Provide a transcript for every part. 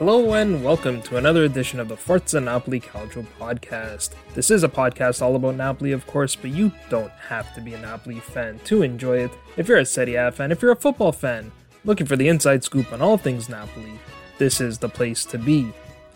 Hello and welcome to another edition of the Forza Napoli Calcio podcast. This is a podcast all about Napoli, of course, but you don't have to be a Napoli fan to enjoy it. If you're a Serie A fan, if you're a football fan, looking for the inside scoop on all things Napoli, this is the place to be.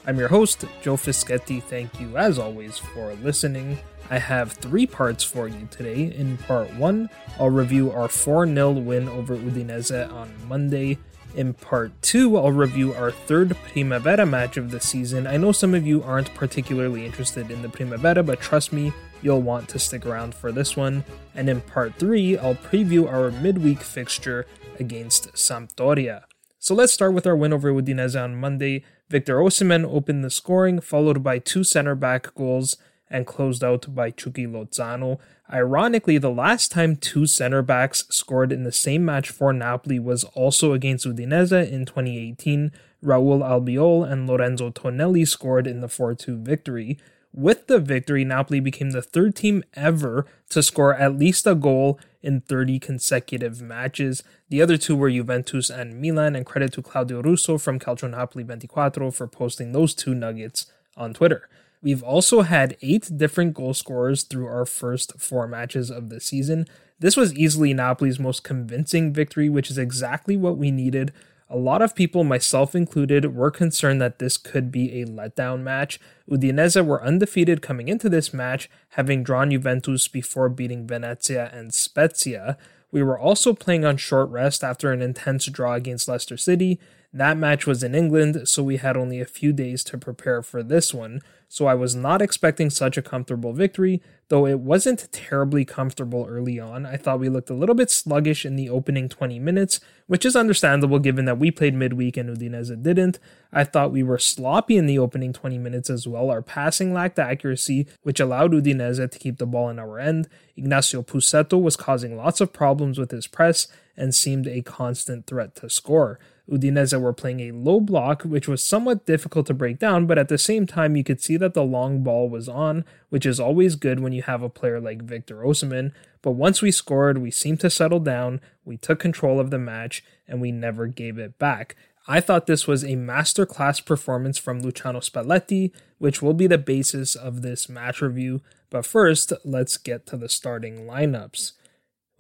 I'm your host, Joe Fischetti. Thank you, as always, for listening. I have three parts for you today. In part one, I'll review our 4 0 win over Udinese on Monday. In part 2, I'll review our third Primavera match of the season. I know some of you aren't particularly interested in the Primavera, but trust me, you'll want to stick around for this one. And in part 3, I'll preview our midweek fixture against Sampdoria. So let's start with our win over Udinese on Monday. Victor Osimhen opened the scoring, followed by two center back goals, and closed out by Chucky Lozano. Ironically, the last time two center backs scored in the same match for Napoli was also against Udinese in 2018. Raul Albiol and Lorenzo Tonelli scored in the 4 2 victory. With the victory, Napoli became the third team ever to score at least a goal in 30 consecutive matches. The other two were Juventus and Milan, and credit to Claudio Russo from Calcio Napoli 24 for posting those two nuggets on Twitter. We've also had eight different goal scorers through our first four matches of the season. This was easily Napoli's most convincing victory, which is exactly what we needed. A lot of people, myself included, were concerned that this could be a letdown match. Udinese were undefeated coming into this match, having drawn Juventus before beating Venezia and Spezia. We were also playing on short rest after an intense draw against Leicester City. That match was in England, so we had only a few days to prepare for this one so I was not expecting such a comfortable victory, though it wasn't terribly comfortable early on. I thought we looked a little bit sluggish in the opening 20 minutes, which is understandable given that we played midweek and Udinese didn't. I thought we were sloppy in the opening 20 minutes as well. Our passing lacked accuracy, which allowed Udinese to keep the ball in our end. Ignacio Pussetto was causing lots of problems with his press and seemed a constant threat to score. Udinese were playing a low block, which was somewhat difficult to break down, but at the same time, you could see that the long ball was on, which is always good when you have a player like Victor Osimhen. But once we scored, we seemed to settle down, we took control of the match, and we never gave it back. I thought this was a masterclass performance from Luciano Spalletti, which will be the basis of this match review. But first, let's get to the starting lineups.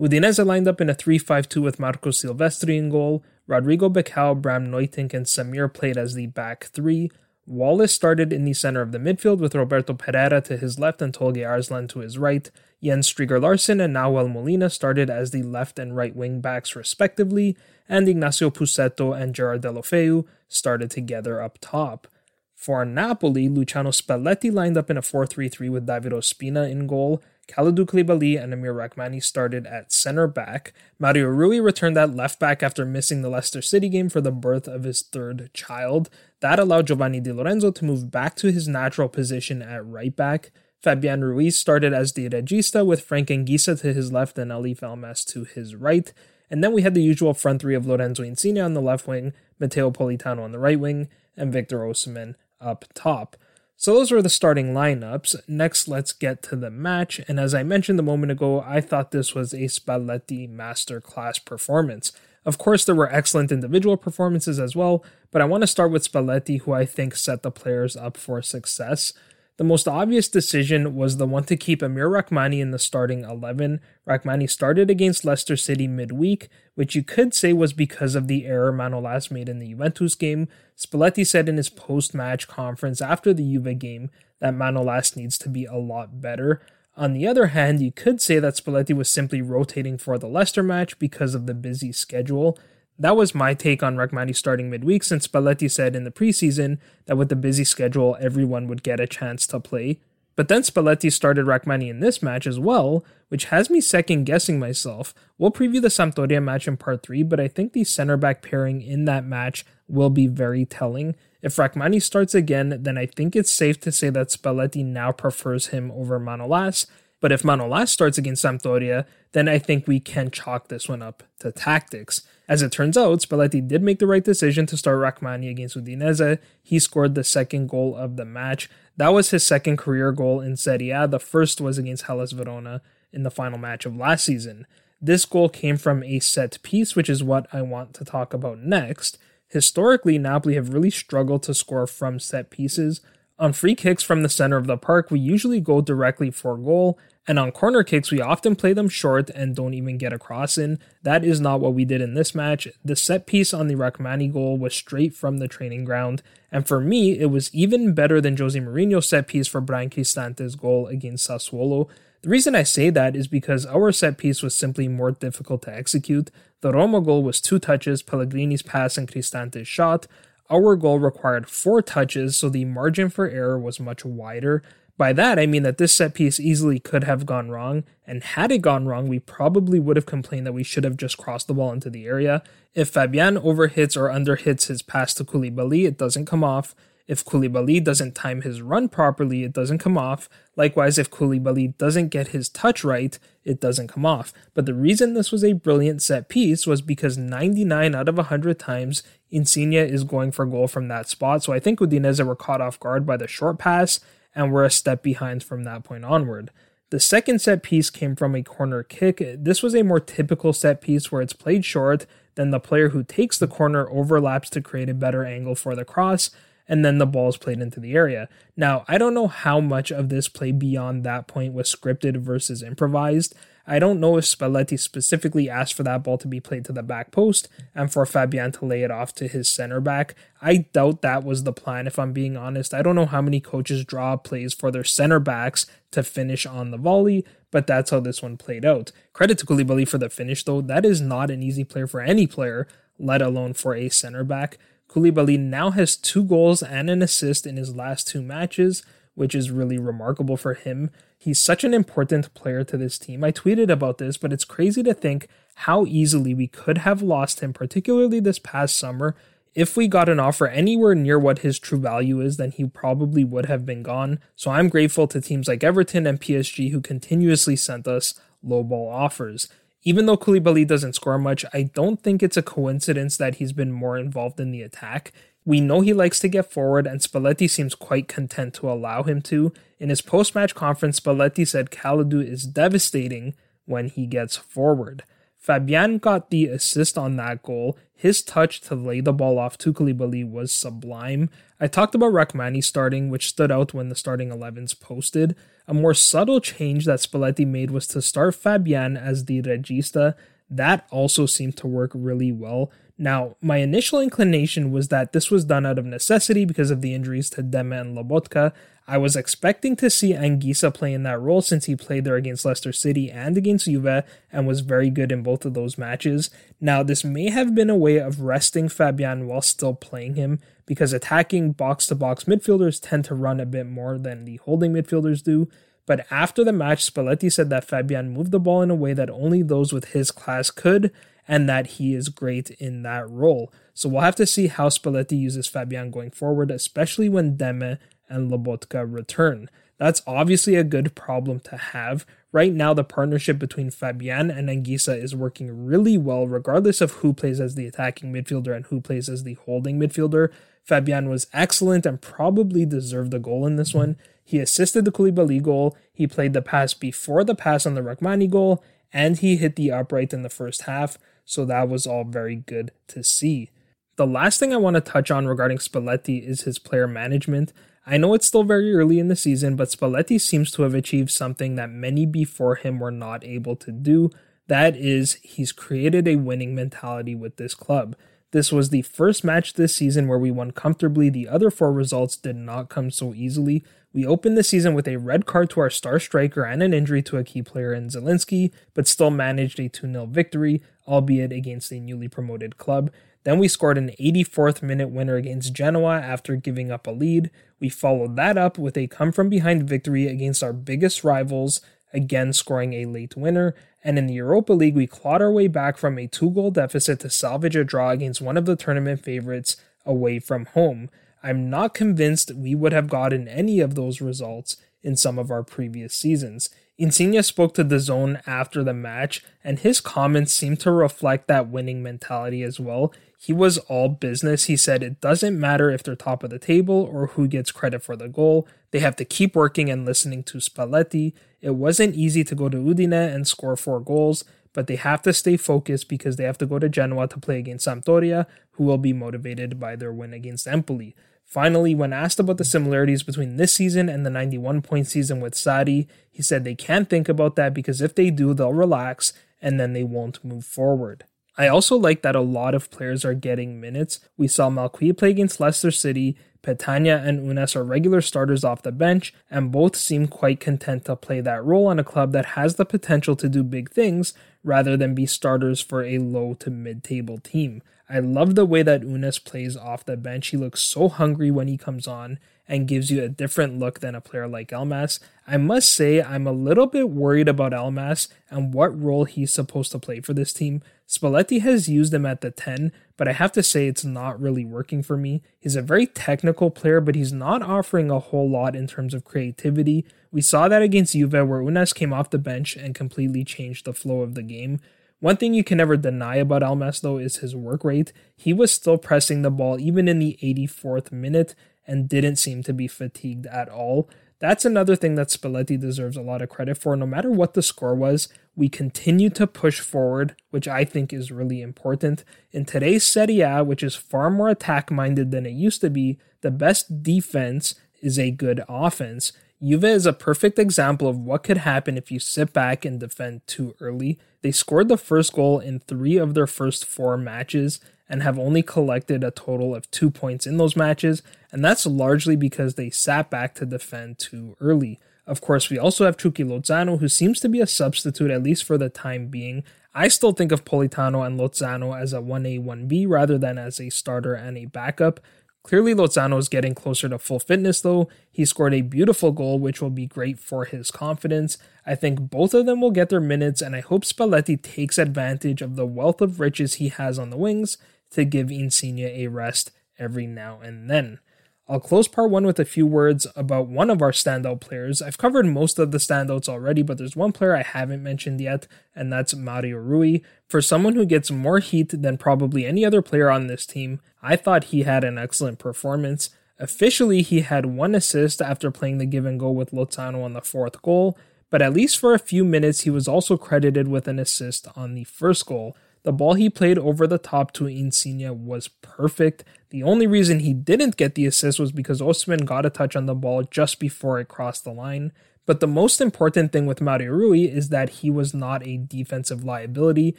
Udinese lined up in a 3 5 2 with Marco Silvestri in goal. Rodrigo Becao, Bram Nuytinck, and Samir played as the back three. Wallace started in the center of the midfield with Roberto Pereyra to his left and Tolga Arslan to his right. Jens Stryger Larsen and Nahuel Molina started as the left and right wing backs respectively, and Ignacio Pussetto and Gerard Deulofeu started together up top. For Napoli, Luciano Spalletti lined up in a 4 3 3 with David Ospina in goal, Kalidou Koulibaly and Amir Rrahmani started at center back. Mario Rui returned at left back after missing the Leicester City game for the birth of his third child. That allowed Giovanni Di Lorenzo to move back to his natural position at right back. Fabian Ruiz started as the regista with Frank Anguissa to his left and Eljif Elmas to his right. And then we had the usual front three of Lorenzo Insigne on the left wing, Matteo Politano on the right wing, and Victor Osimhen up top. So those were the starting lineups. Next, let's get to the match. And as I mentioned a moment ago, I thought this was a Spalletti masterclass performance. Of course, there were excellent individual performances as well, but I want to start with Spalletti, who I think set the players up for success. The most obvious decision was the one to keep Amir Rrahmani in the starting 11. Rrahmani started against Leicester City midweek, which you could say was because of the error Manolas made in the Juventus game. Spalletti said in his post match conference after the Juve game that Manolas needs to be a lot better. On the other hand, you could say that Spalletti was simply rotating for the Leicester match because of the busy schedule. That was my take on Rrahmani starting midweek, since Spalletti said in the preseason that with the busy schedule, everyone would get a chance to play. But then Spalletti started Rrahmani in this match as well, which has me second guessing myself. We'll preview the Sampdoria match in part 3, but I think the center back pairing in that match will be very telling. If Rrahmani starts again, then I think it's safe to say that Spalletti now prefers him over Manolas, But if Manolas starts against Sampdoria, then I think we can chalk this one up to tactics. As it turns out, Spalletti did make the right decision to start Rrahmani against Udinese. He scored the second goal of the match. That was his second career goal in Serie A. The first was against Hellas Verona in the final match of last season. This goal came from a set piece, which is what I want to talk about next. Historically, Napoli have really struggled to score from set pieces. On free kicks from the center of the park, we usually go directly for goal, and on corner kicks, we often play them short and don't even get a cross in. That is not what we did in this match. The set piece on the Rrahmani goal was straight from the training ground, and for me, it was even better than Jose Mourinho's set piece for Bryan Cristante's goal against Sassuolo. The reason I say that is because our set piece was simply more difficult to execute. The Roma goal was two touches, Pellegrini's pass, and Cristante's shot. Our goal required four touches, so the margin for error was much wider. By that, I mean that this set piece easily could have gone wrong, and had it gone wrong, we probably would have complained that we should have just crossed the ball into the area. If Fabian overhits or underhits his pass to Koulibaly, it doesn't come off. If Koulibaly doesn't time his run properly, it doesn't come off. Likewise, if Koulibaly doesn't get his touch right, it doesn't come off. But the reason this was a brilliant set piece was because 99 out of 100 times, Insigne is going for goal from that spot. So I think Udinese were caught off guard by the short pass and were a step behind from that point onward. The second set piece came from a corner kick. This was a more typical set piece where it's played short, then the player who takes the corner overlaps to create a better angle for the cross, and then the ball is played into the area. Now, I don't know how much of this play beyond that point was scripted versus improvised. I don't know if Spalletti specifically asked for that ball to be played to the back post and for Fabian to lay it off to his center back. I doubt that was the plan, if I'm being honest. I don't know how many coaches draw plays for their center backs to finish on the volley, but that's how this one played out. Credit to Koulibaly for the finish, though. That is not an easy player for any player, let alone for a center back. Koulibaly now has two goals and an assist in his last two matches, which is really remarkable for him. He's such an important player to this team. I tweeted about this, but it's crazy to think how easily we could have lost him, particularly this past summer. If we got an offer anywhere near what his true value is, then he probably would have been gone. So I'm grateful to teams like Everton and PSG who continuously sent us lowball offers. Even though Koulibaly doesn't score much, I don't think it's a coincidence that he's been more involved in the attack. We know he likes to get forward, and Spalletti seems quite content to allow him to. In his post match conference, Spalletti said Kalidou is devastating when he gets forward. Fabian got the assist on that goal. His touch to lay the ball off to Koulibaly was sublime. I talked about Rrahmani starting, which stood out when the starting 11s posted. A more subtle change that Spalletti made was to start Fabian as the regista. That also seemed to work really well. Now, my initial inclination was that this was done out of necessity because of the injuries to Demme and Lobotka. I was expecting to see Anguissa play in that role since he played there against Leicester City and against Juve and was very good in both of those matches. Now, this may have been a way of resting Fabian while still playing him because attacking box to box midfielders tend to run a bit more than the holding midfielders do. But after the match, Spalletti said that Fabian moved the ball in a way that only those with his class could, and that he is great in that role. So we'll have to see how Spalletti uses Fabian going forward, especially when Demme and Lobotka return. That's obviously a good problem to have. Right now, the partnership between Fabian and Anguissa is working really well, regardless of who plays as the attacking midfielder and who plays as the holding midfielder. Fabian was excellent and probably deserved a goal in this one. He assisted the Koulibaly goal, he played the pass before the pass on the Rrahmani goal, and he hit the upright in the first half, so that was all very good to see. The last thing I want to touch on regarding Spalletti is his player management. I know it's still very early in the season, but Spalletti seems to have achieved something that many before him were not able to do. That is, he's created a winning mentality with this club. This was the first match this season where we won comfortably. The other four results did not come so easily. We opened the season with a red card to our star striker and an injury to a key player in Zielinski, but still managed a 2 0 victory, albeit against a newly promoted club. Then we scored an 84th minute winner against Genoa after giving up a lead. We followed that up with a come from behind victory against our biggest rivals, again scoring a late winner. And in the Europa League, we clawed our way back from a two goal deficit to salvage a draw against one of the tournament favorites away from home. I'm not convinced we would have gotten any of those results in some of our previous seasons. Insigne spoke to DAZN after the match, and his comments seemed to reflect that winning mentality as well. He was all business. He said it doesn't matter if they're top of the table or who gets credit for the goal. They have to keep working and listening to Spalletti. It wasn't easy to go to Udine and score four goals, but they have to stay focused because they have to go to Genoa to play against Sampdoria, who will be motivated by their win against Empoli. Finally, when asked about the similarities between this season and the 91 point season with Sarri, he said they can't think about that because if they do, they'll relax and then they won't move forward. I also like that a lot of players are getting minutes. We saw Malcuit play against Leicester City, Petagna and Ounas are regular starters off the bench, and both seem quite content to play that role on a club that has the potential to do big things rather than be starters for a low to mid table team. I love the way that Ounas plays off the bench. He looks so hungry when he comes on and gives you a different look than a player like Elmas. I must say, I'm a little bit worried about Elmas and what role he's supposed to play for this team. Spalletti has used him at the 10, but I have to say it's not really working for me. He's a very technical player, but he's not offering a whole lot in terms of creativity. We saw that against Juve, where Ounas came off the bench and completely changed the flow of the game. One thing you can never deny about Elmas, though, is his work rate. He was still pressing the ball even in the 84th minute and didn't seem to be fatigued at all. That's another thing that Spalletti deserves a lot of credit for. No matter what the score was, we continue to push forward, which I think is really important. In today's Serie A, which is far more attack minded than it used to be, the best defense is a good offense. Juve is a perfect example of what could happen if you sit back and defend too early. They scored the first goal in three of their first four matches and have only collected a total of two points in those matches, and that's largely because they sat back to defend too early. Of course, we also have Chucky Lozano, who seems to be a substitute at least for the time being. I still think of Politano and Lozano as a 1A, 1B rather than as a starter and a backup. Clearly, Lozano is getting closer to full fitness, though. He scored a beautiful goal, which will be great for his confidence. I think both of them will get their minutes, and I hope Spalletti takes advantage of the wealth of riches he has on the wings to give Insigne a rest every now and then. I'll close part one with a few words about one of our standout players. I've covered most of the standouts already, but there's one player I haven't mentioned yet, and that's Mario Rui. For someone who gets more heat than probably any other player on this team, I thought he had an excellent performance. Officially, he had one assist after playing the give and go with Lozano on the fourth goal, but at least for a few minutes, he was also credited with an assist on the first goal. The ball he played over the top to Insigne was perfect. The only reason he didn't get the assist was because Osimhen got a touch on the ball just before it crossed the line. But the most important thing with Mario Rui is that he was not a defensive liability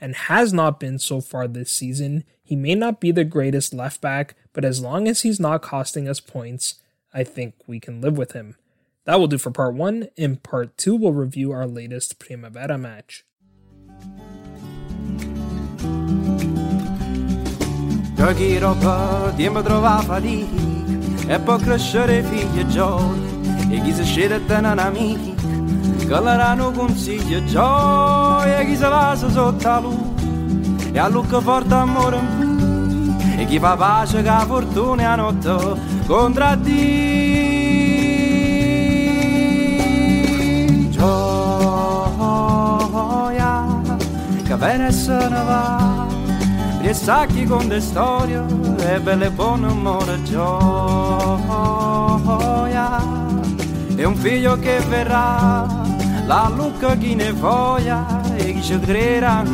and has not been so far this season. He may not be the greatest left back, but as long as he's not costing us points, I think we can live with him. That will do for part one. In part two, we'll review our latest Primavera match. Giochino per tempo trova fatica e poi crescere figli e gioia e chi si scende te non amici. Che l'hanno consiglio gioia e chi si passa sotto la luce e a lucca forte amore e chi fa pace che la fortuna a notte contraddice gioia che bene se ne va gli sacchi con le storie e belle buone amore gioia e un figlio che verrà la lucca chi ne voglia e chi ci crederà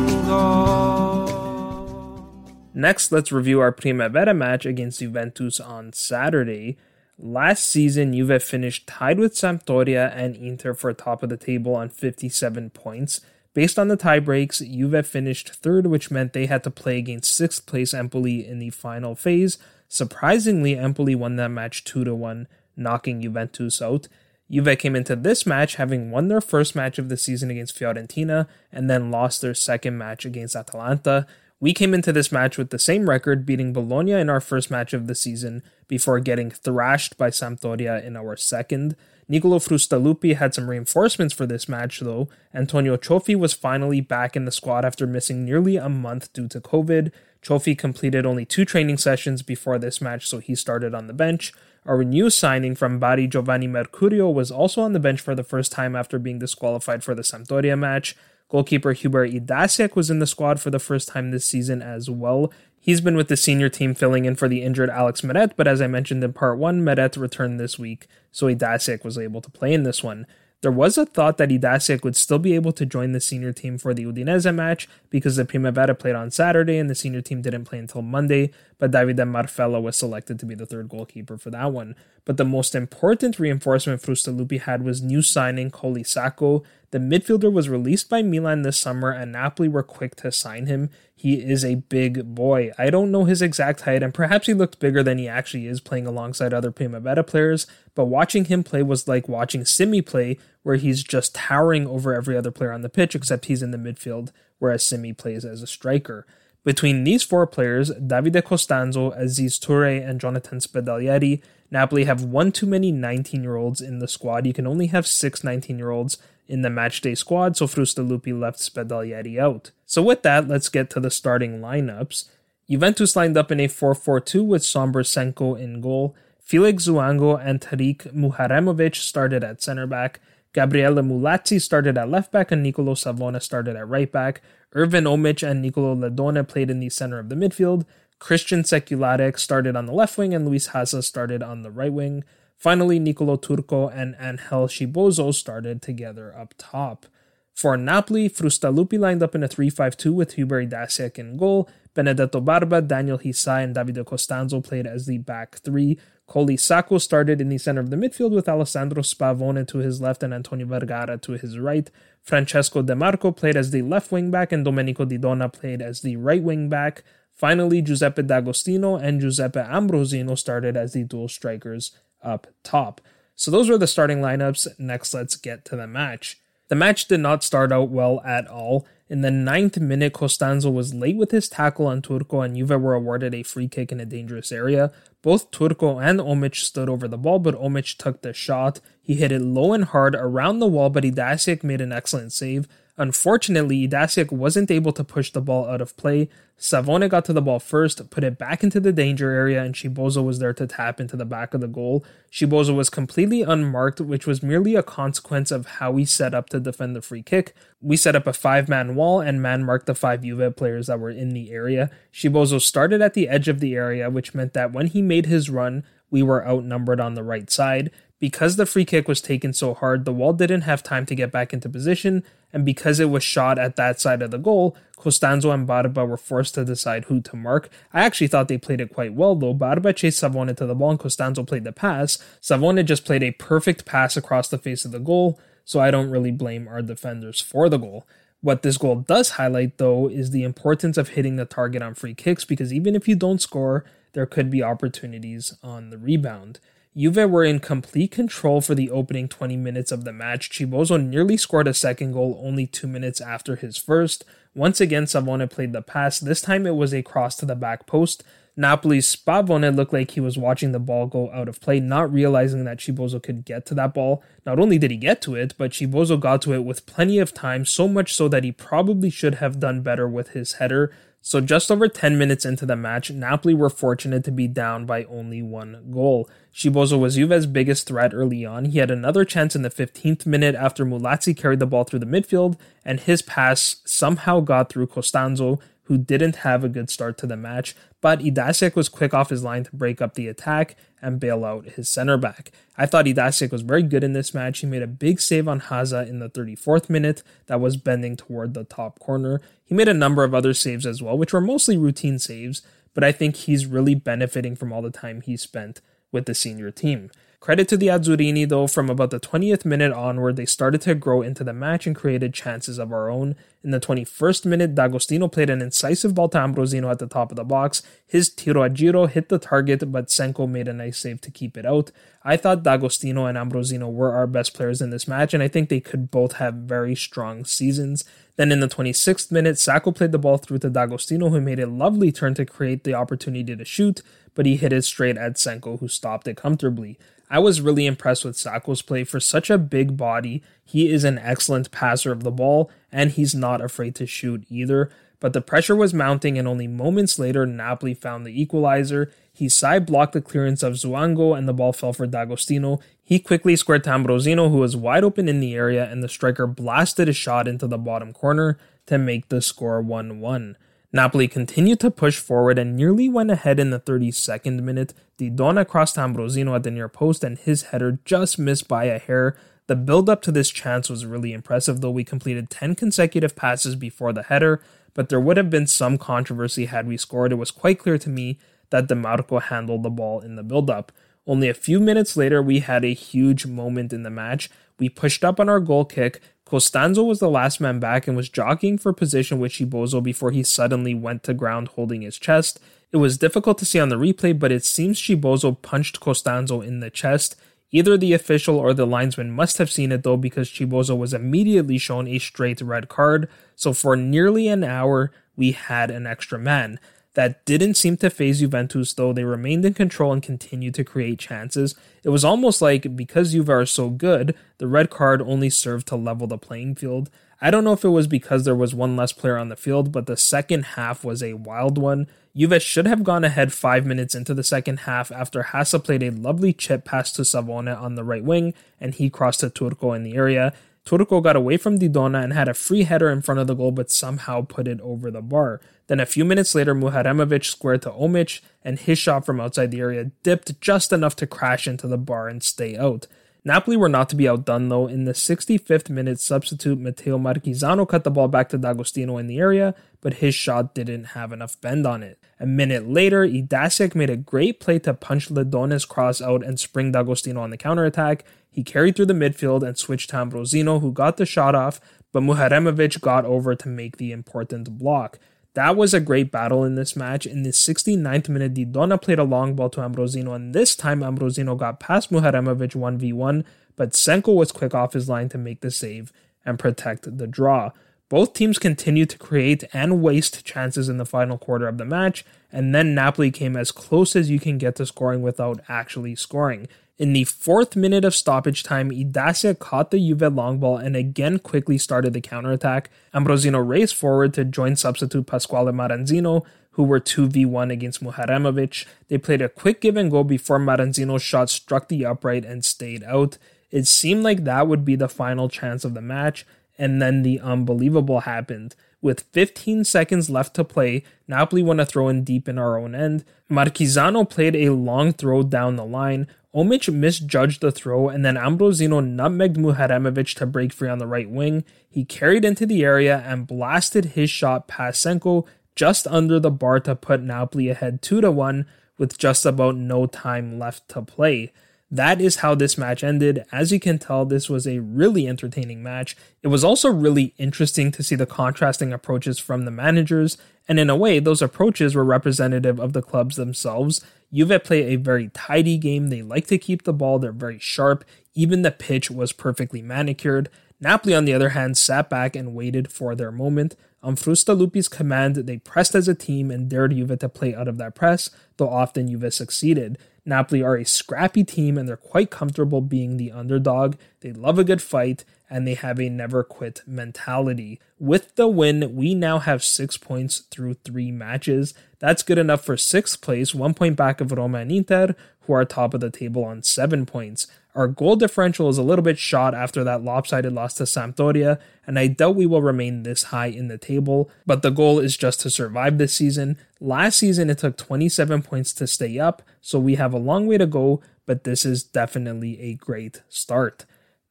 Next, let's review our Primavera match against Juventus on Saturday. Last season, Juve finished tied with Sampdoria and Inter for top of the table on 57 points. Based on the tie breaks, Juve finished third, which meant they had to play against sixth place Empoli in the final phase. Surprisingly, Empoli won that match 2 to 1, knocking Juventus out. Juve came into this match having won their first match of the season against Fiorentina and then lost their second match against Atalanta. We came into this match with the same record, beating Bologna in our first match of the season before getting thrashed by Sampdoria in our second. Nicolo Frustalupi had some reinforcements for this match, though. Antonio Cioffi was finally back in the squad after missing nearly a month due to COVID. Cioffi completed only two training sessions before this match, so he started on the bench. Our new signing from Bari Giovanni Mercurio was also on the bench for the first time after being disqualified for the Sampdoria match. Goalkeeper Hubert Idasiak was in the squad for the first time this season as well. He's been with the senior team filling in for the injured Alex Meret, but as I mentioned in part one, Meret returned this week, so Idasiak was able to play in this one. There was a thought that Idasiak would still be able to join the senior team for the Udinese match because the Primavera played on Saturday and the senior team didn't play until Monday, but Davide Marfella was selected to be the third goalkeeper for that one. But the most important reinforcement Frustalupi had was new signing Coli Saco. The midfielder was released by Milan this summer and Napoli were quick to sign him. He is a big boy. I don't know his exact height, and perhaps he looked bigger than he actually is playing alongside other Primavera players, but watching him play was like watching Simi play, where he's just towering over every other player on the pitch, except he's in the midfield, whereas Simi plays as a striker. Between these four players, Davide Costanzo, Aziz Toure, and Jonathan Spedalieri, Napoli have one too many 19 year olds in the squad. You can only have six 19 year olds in the matchday squad, so Frustalupi left Spedalieri out. So with that, let's get to the starting lineups. Juventus lined up in a 4-4-2 with Zsombor Senko in goal. Felix Nzouango and Tarik Muharemovic started at center back. Gabriele Mulazzi started at left back and Nicolo Savona started at right back. Irvin Omic and Nicolo Ledone played in the center of the midfield. Kristian Sekularac started on the left wing and Luis Hasa started on the right wing. Finally, Nicolo Turco and Angel Chibozo started together up top. For Napoli, Frustalupi lined up in a 3-5-2 with Hubert Idasiak in goal. Benedetto Barba, Daniel Hysaj, and Davide Costanzo played as the back three. Coli Saco started in the center of the midfield with Alessandro Spavone to his left and Antonio Vergara to his right. Francesco De Marco played as the left wing back and Domenico Di Donna played as the right wing back. Finally, Giuseppe D'Agostino and Giuseppe Ambrosino started as the dual strikers up top. So those were the starting lineups. Next, let's get to the match. The match did not start out well at all. In the ninth minute, Costanzo was late with his tackle on Turco, and Juve were awarded a free kick in a dangerous area. Both Turco and Omic stood over the ball, but Omic took the shot. He hit it low and hard around the wall, but Idasiak made an excellent save. Unfortunately, Idasiak wasn't able to push the ball out of play. Savona got to the ball first, put it back into the danger area, and Chibozo was there to tap into the back of the goal. Chibozo was completely unmarked, which was merely a consequence of how we set up to defend the free kick. We set up a five man wall and man marked the five Juve players that were in the area. Chibozo started at the edge of the area, which meant that when he made his run, we were outnumbered on the right side. Because the free kick was taken so hard, the wall didn't have time to get back into position, and because it was shot at that side of the goal, Costanzo and Barba were forced to decide who to mark. I actually thought they played it quite well though. Barba chased Savona to the ball and Costanzo played the pass. Savona just played a perfect pass across the face of the goal, so I don't really blame our defenders for the goal. What this goal does highlight though is the importance of hitting the target on free kicks because even if you don't score, there could be opportunities on the rebound. Juve were in complete control for the opening 20 minutes of the match. Chibozo nearly scored a second goal only two minutes after his first. Once again, Savona played the pass. This time it was a cross to the back post. Napoli's Spavone looked like he was watching the ball go out of play, not realizing that Chibozo could get to that ball. Not only did he get to it, but Chibozo got to it with plenty of time, so much so that he probably should have done better with his header. So, just over 10 minutes into the match, Napoli were fortunate to be down by only one goal. Chibozo was Juve's biggest threat early on. He had another chance in the 15th minute after Mulazzi carried the ball through the midfield, and his pass somehow got through Costanzo, who didn't have a good start to the match, but Idasiak was quick off his line to break up the attack and bail out his center back. I thought Idasiak was very good in this match. He made a big save on Hasa in the 34th minute that was bending toward the top corner. He made a number of other saves as well, which were mostly routine saves, but I think he's really benefiting from all the time he spent with the senior team. Credit to the Azzurrini, though, from about the 20th minute onward, they started to grow into the match and created chances of our own. In the 21st minute, D'Agostino played an incisive ball to Ambrosino at the top of the box. His tiro a giro hit the target, but Senko made a nice save to keep it out. I thought D'Agostino and Ambrosino were our best players in this match, and I think they could both have very strong seasons. Then in the 26th minute, Saco played the ball through to D'Agostino, who made a lovely turn to create the opportunity to shoot, but he hit it straight at Senko, who stopped it comfortably. I was really impressed with Saco's play for such a big body. He is an excellent passer of the ball, and he's not afraid to shoot either. But the pressure was mounting, and only moments later, Napoli found the equalizer. He side blocked the clearance of Nzouango, and the ball fell for D'Agostino. He quickly squared to Ambrosino, who was wide open in the area, and the striker blasted a shot into the bottom corner to make the score 1 1. Napoli continued to push forward and nearly went ahead in the 32nd minute. Di Donna crossed Ambrosino at the near post and his header just missed by a hair. The build up to this chance was really impressive, though we completed 10 consecutive passes before the header, but there would have been some controversy had we scored. It was quite clear to me that DeMarco handled the ball in the build up. Only a few minutes later, we had a huge moment in the match. We pushed up on our goal kick, Costanzo was the last man back and was jockeying for position with Chibozo before he suddenly went to ground holding his chest. It was difficult to see on the replay, but it seems Chibozo punched Costanzo in the chest. Either the official or the linesman must have seen it though because Chibozo was immediately shown a straight red card. So for nearly an hour, we had an extra man. That didn't seem to phase Juventus, though they remained in control and continued to create chances. It was almost like because Juve are so good, the red card only served to level the playing field. I don't know if it was because there was one less player on the field, but the second half was a wild one. Juve should have gone ahead five minutes into the second half after Hasa played a lovely chip pass to Savona on the right wing and he crossed to Turco in the area. Turco got away from Di Donna and had a free header in front of the goal, but somehow put it over the bar. Then a few minutes later, Muharemovic squared to Omic, and his shot from outside the area dipped just enough to crash into the bar and stay out. Napoli were not to be outdone though. In the 65th minute, substitute Matteo Marchisano cut the ball back to D'Agostino in the area, but his shot didn't have enough bend on it. A minute later, Idasiak made a great play to punch Ledone's cross out and spring D'Agostino on the counterattack. He carried through the midfield and switched to Ambrosino, who got the shot off, but Muharemovic got over to make the important block. That was a great battle in this match. In the 69th minute, Di Donna played a long ball to Ambrosino, and this time Ambrosino got past Muharemovic 1v1, but Senko was quick off his line to make the save and protect the draw. Both teams continued to create and waste chances in the final quarter of the match, and then Napoli came as close as you can get to scoring without actually scoring. In the fourth minute of stoppage time, Idasiak caught the Juve long ball and again quickly started the counterattack. Ambrosino raced forward to join substitute Pasquale Maranzino, who were 2v1 against Muharemovic. They played a quick give and go before Maranzino's shot struck the upright and stayed out. It seemed like that would be the final chance of the match, and then the unbelievable happened. With 15 seconds left to play, Napoli won a throw in deep in our own end. Marchisano played a long throw down the line. Omic misjudged the throw, and then Ambrosino nutmegged Muharemovic to break free on the right wing. He carried into the area and blasted his shot past Senko just under the bar to put Napoli ahead 2 to 1 with just about no time left to play. That is how this match ended. As you can tell, this was a really entertaining match. It was also really interesting to see the contrasting approaches from the managers, and in a way, those approaches were representative of the clubs themselves. Juve play a very tidy game. They like to keep the ball. They're very sharp. Even the pitch was perfectly manicured. Napoli, on the other hand, sat back and waited for their moment. On Frustalupi's command, they pressed as a team and dared Juve to play out of that press, though often Juve succeeded. Napoli are a scrappy team and they're quite comfortable being the underdog. They love a good fight and they have a never quit mentality. With the win, we now have six points through three matches. That's good enough for sixth place, one point back of Roma and Inter, who are top of the table on seven points. Our goal differential is a little bit shot after that lopsided loss to Sampdoria, and I doubt we will remain this high in the table, but the goal is just to survive this season. Last season, it took 27 points to stay up, so we have a long way to go, but this is definitely a great start.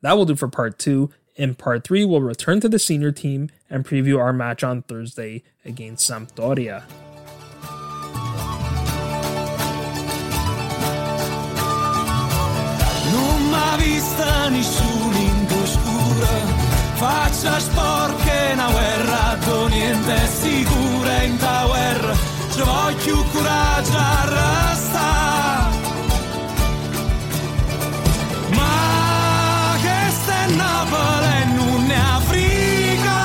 That will do for part two. In part three, we'll return to the senior team and preview our match on Thursday against Sampdoria. faccia sporche guerra con niente sicura in ta guerra ci voglio coraggio a resta Napoli non è Africa.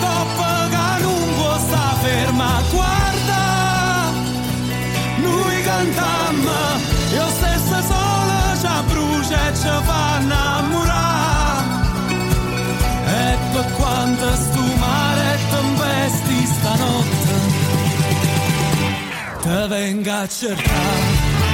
Coppa che non può sta ferma guarda noi cantăm Io stessa sola già brucia e ci fa innamorare. E per quanto stu mare tempesti stanotte. Te venga a cercare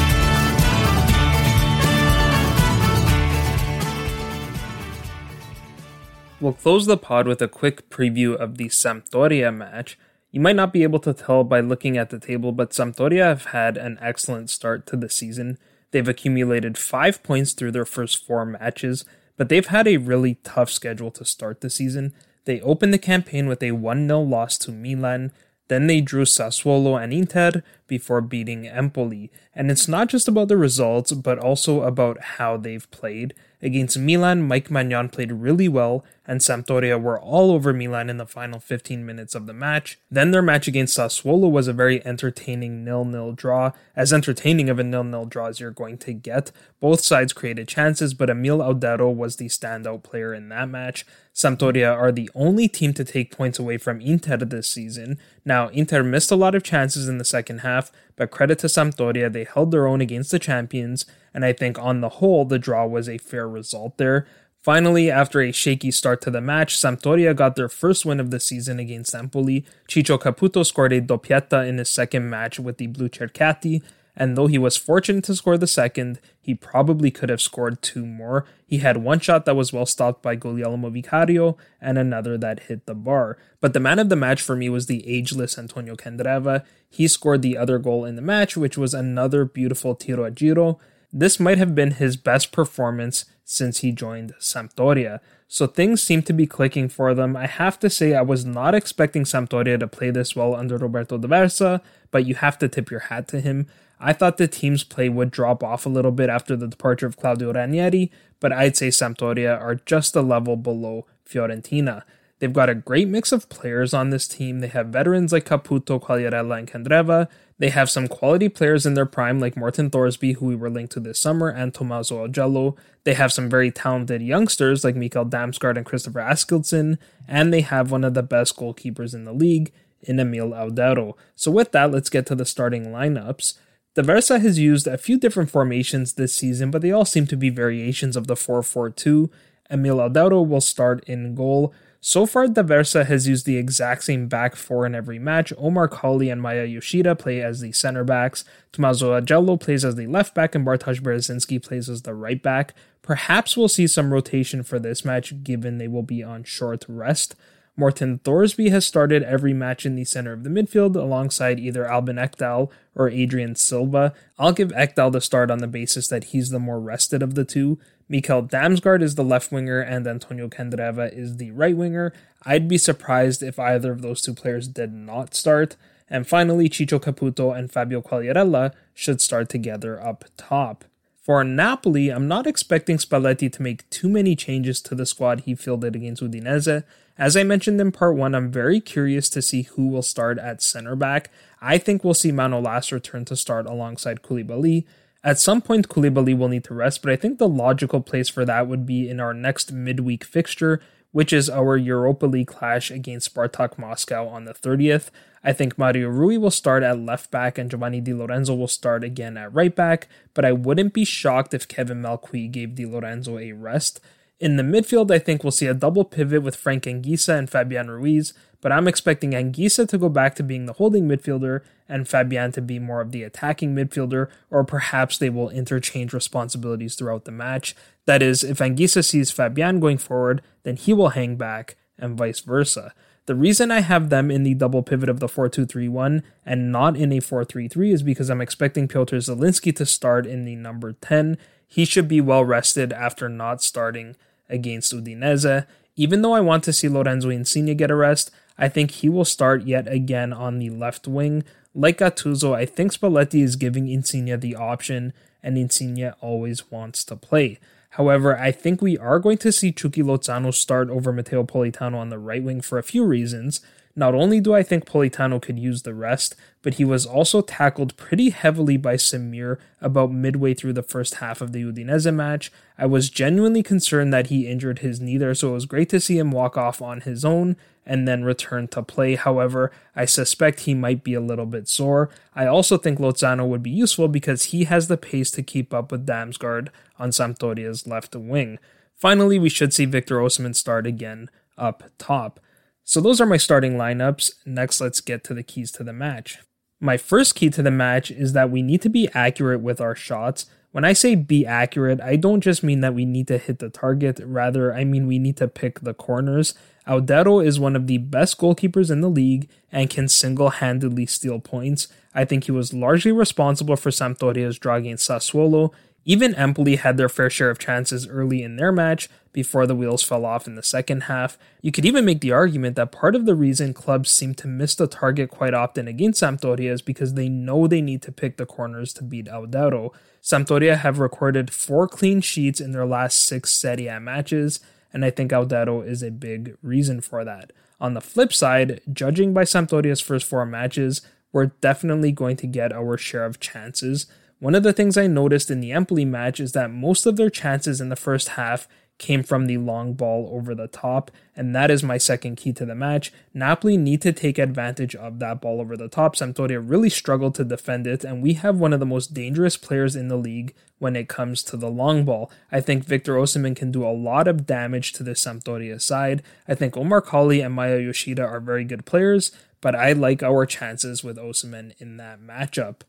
We'll close the pod with a quick preview of the Sampdoria match. You might not be able to tell by looking at the table, but Sampdoria have had an excellent start to the season. They've accumulated five points through their first four matches, but they've had a really tough schedule to start the season. They opened the campaign with a 1 0 loss to Milan, then they drew Sassuolo and Inter before beating Empoli. And it's not just about the results, but also about how they've played. Against Milan, Mike Maignan played really well, and Sampdoria were all over Milan in the final 15 minutes of the match. Then their match against Sassuolo was a very entertaining nil-nil draw, as entertaining of a nil-nil draw as you're going to get. Both sides created chances, but Emil Audero was the standout player in that match. Sampdoria are the only team to take points away from Inter this season. Now, Inter missed a lot of chances in the second half, but credit to Sampdoria, they held their own against the champions, and I think on the whole, the draw was a fair result there. Finally, after a shaky start to the match, Sampdoria got their first win of the season against Empoli. Ciccio Caputo scored a doppietta in his second match with the Blu Cerchiati, and though he was fortunate to score the second, he probably could have scored two more. He had one shot that was well stopped by Guglielmo Vicario and another that hit the bar. But the man of the match for me was the ageless Antonio Candreva. He scored the other goal in the match, which was another beautiful tiro a giro. This might have been his best performance since he joined Sampdoria. So things seem to be clicking for them. I have to say, I was not expecting Sampdoria to play this well under Roberto D'Aversa, but you have to tip your hat to him. I thought the team's play would drop off a little bit after the departure of Claudio Ranieri, but I'd say Sampdoria are just a level below Fiorentina. They've got a great mix of players on this team. They have veterans like Caputo, Quagliarella, and Candreva. They have some quality players in their prime like Morten Thorsby, who we were linked to this summer, and Tommaso Augello. They have some very talented youngsters like Mikael Damsgaard and Kristoffer Askildsen, and they have one of the best goalkeepers in the league in Emil Audero. So with that, let's get to the starting lineups. D'Aversa has used a few different formations this season, but they all seem to be variations of the 4-4-2. Emil Audero will start in goal. So far, D'Aversa has used the exact same back four in every match. Omar Colley and Maya Yoshida play as the center backs. Tommaso Augello plays as the left back, and Bartosz Bereszynski plays as the right back. Perhaps we'll see some rotation for this match, given they will be on short rest. Morten Thorsby has started every match in the center of the midfield alongside either Albin Ekdal or Adrien Silva. I'll give Ekdal the start on the basis that he's the more rested of the two. Mikael Damsgaard is the left winger and Antonio Candreva is the right winger. I'd be surprised if either of those two players did not start. And finally, Ciccio Caputo and Fabio Quagliarella should start together up top. For Napoli, I'm not expecting Spalletti to make too many changes to the squad he fielded against Udinese. As I mentioned in part one, I'm very curious to see who will start at center back. I think we'll see Manolas return to start alongside Koulibaly. At some point, Koulibaly will need to rest, but I think the logical place for that would be in our next midweek fixture, which is our Europa League clash against Spartak Moscow on the 30th. I think Mario Rui will start at left back and Giovanni Di Lorenzo will start again at right back, but I wouldn't be shocked if Kevin Malcuit gave Di Lorenzo a rest. In the midfield, I think we'll see a double pivot with Frank Anguissa and Fabian Ruiz, but I'm expecting Anguissa to go back to being the holding midfielder and Fabian to be more of the attacking midfielder, or perhaps they will interchange responsibilities throughout the match. That is, if Anguissa sees Fabian going forward, then he will hang back, and vice versa. The reason I have them in the double pivot of the 4 2 3 1 and not in a 4 3 3 is because I'm expecting Piotr Zielinski to start in the number 10. He should be well rested after not starting against Udinese. Even though I want to see Lorenzo Insigne get a rest, I think he will start yet again on the left wing. Like Gattuso, I think Spalletti is giving Insigne the option, and Insigne always wants to play. However, I think we are going to see Chucky Lozano start over Matteo Politano on the right wing for a few reasons. Not only do I think Politano could use the rest, but he was also tackled pretty heavily by Samir about midway through the first half of the Udinese match. I was genuinely concerned that he injured his knee there, so it was great to see him walk off on his own and then return to play. However, I suspect he might be a little bit sore. I also think Lozano would be useful because he has the pace to keep up with Damsgaard on Sampdoria's left wing. Finally, we should see Victor Osimhen start again up top. So those are my starting lineups. Next, let's get to the keys to the match. My first key to the match is that we need to be accurate with our shots. When I say be accurate, I don't just mean that we need to hit the target, rather, I mean we need to pick the corners. Audero is one of the best goalkeepers in the league and can single handedly steal points. I think he was largely responsible for Sampdoria's draw against Sassuolo. Even Empoli had their fair share of chances early in their match before the wheels fell off in the second half. You could even make the argument that part of the reason clubs seem to miss the target quite often against Sampdoria is because they know they need to pick the corners to beat Audero. Sampdoria have recorded four clean sheets in their last six Serie A matches, and I think Audero is a big reason for that. On the flip side, judging by Sampdoria's first four matches, we're definitely going to get our share of chances. One of the things I noticed in the Empoli match is that most of their chances in the first half came from the long ball over the top, and that is my second key to the match. Napoli need to take advantage of that ball over the top. Sampdoria really struggled to defend it, and we have one of the most dangerous players in the league when it comes to the long ball. I think Victor Osimhen can do a lot of damage to the Sampdoria side. I think Omar Colley and Maya Yoshida are very good players, but I like our chances with Osimhen in that matchup.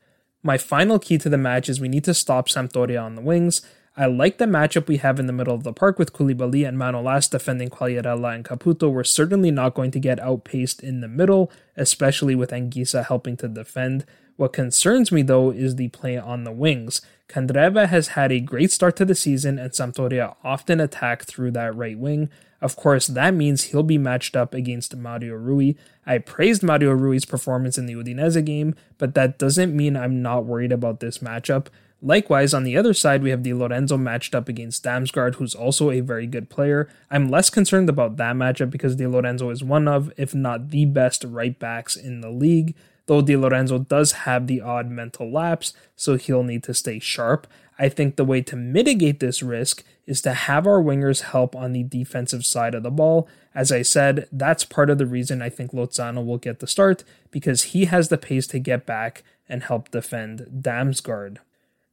My final key to the match is we need to stop Sampdoria on the wings. I like the matchup we have in the middle of the park with Koulibaly and Manolas defending Quagliarella and Caputo. We're certainly not going to get outpaced in the middle, especially with Anguissa helping to defend. What concerns me though is the play on the wings. Candreva has had a great start to the season and Sampdoria often attack through that right wing. Of course, that means he'll be matched up against Mario Rui. I praised Mario Rui's performance in the Udinese game, but that doesn't mean I'm not worried about this matchup. Likewise, on the other side, we have Di Lorenzo matched up against Damsgaard, who's also a very good player. I'm less concerned about that matchup because Di Lorenzo is one of, if not the best right backs in the league though Di Lorenzo does have the odd mental lapse, so he'll need to stay sharp. I think the way to mitigate this risk is to have our wingers help on the defensive side of the ball. As I said, that's part of the reason I think Lozano will get the start because he has the pace to get back and help defend Damsgaard.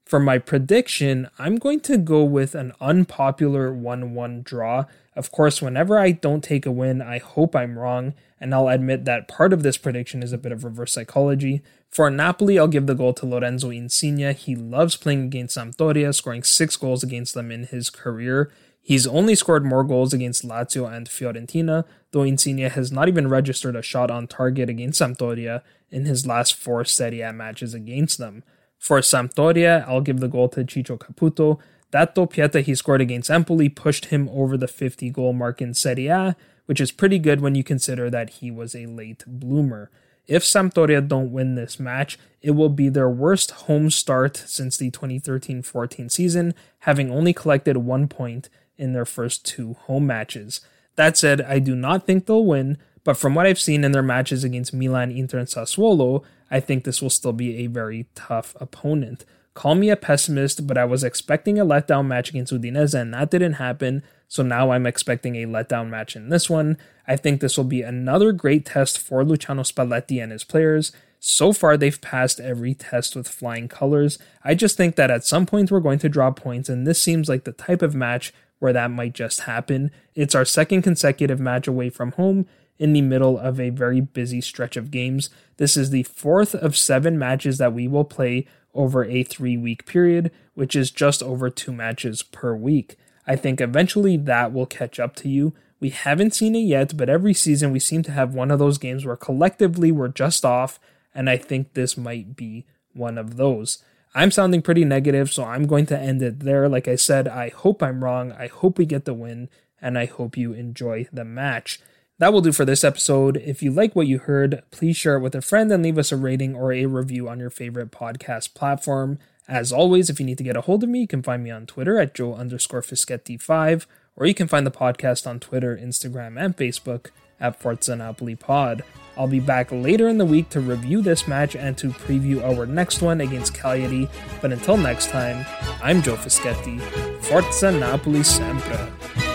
For my prediction, I'm going to go with an unpopular 1 1 draw. Of course, whenever I don't take a win, I hope I'm wrong, and I'll admit that part of this prediction is a bit of reverse psychology. For Napoli, I'll give the goal to Lorenzo Insigne. He loves playing against Sampdoria, scoring six goals against them in his career. He's only scored more goals against Lazio and Fiorentina, though Insigne has not even registered a shot on target against Sampdoria in his last four Serie A matches against them. For Sampdoria, I'll give the goal to Ciccio Caputo. That doppietta he scored against Empoli pushed him over the 50 goal mark in Serie A, which is pretty good when you consider that he was a late bloomer. If Sampdoria don't win this match, it will be their worst home start since the 2013 14 season, having only collected one point in their first two home matches. That said, I do not think they'll win, but from what I've seen in their matches against Milan, Inter, and Sassuolo, I think this will still be a very tough opponent. Call me a pessimist, but I was expecting a letdown match against Udinese, and that didn't happen. So now I'm expecting a letdown match in this one. I think this will be another great test for Luciano Spalletti and his players. So far, they've passed every test with flying colors. I just think that at some point we're going to draw points, and this seems like the type of match where that might just happen. It's our second consecutive match away from home in the middle of a very busy stretch of games. This is the fourth of seven matches that we will play over a three week period, which is just over two matches per week. I think eventually that will catch up to you. We haven't seen it yet, but every season we seem to have one of those games where collectively we're just off, and I think this might be one of those. I'm sounding pretty negative, so I'm going to end it there. Like I said, I hope I'm wrong. I hope we get the win, and I hope you enjoy the match. That will do for this episode. If you like what you heard, please share it with a friend and leave us a rating or a review on your favorite podcast platform. As always, if you need to get a hold of me, you can find me on Twitter at Joe underscore Fischetti5 or you can find the podcast on Twitter, Instagram, and Facebook at Forza Napoli Pod. I'll be back later in the week to review this match and to preview our next one against Cagliari. But until next time, I'm Joe Fischetti. Forza Napoli sempre.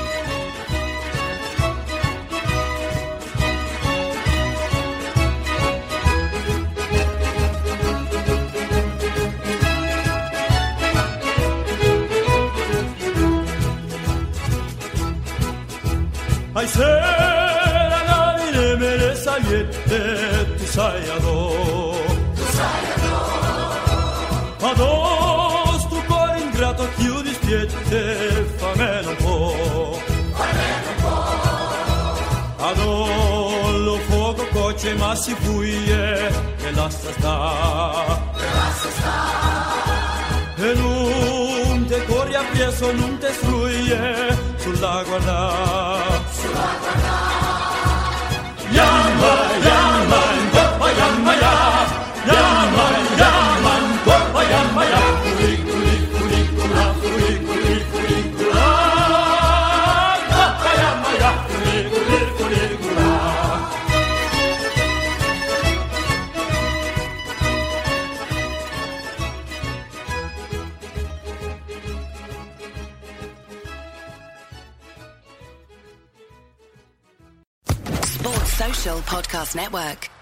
Ay será nadie me le saliente tu sayado. A dos tu cor ingrato chiudi spiette famelo un po'. Ad fuoco coce ma si fuie e lascia sta. E lascia sta. E non te corri a piezo, non te sfruie sulla guarda. Sulla guarda Yamma, yamma, goppa, yamma, ya Yamma, yamma, goppa, yamma, ya Kuri, Podcast Network.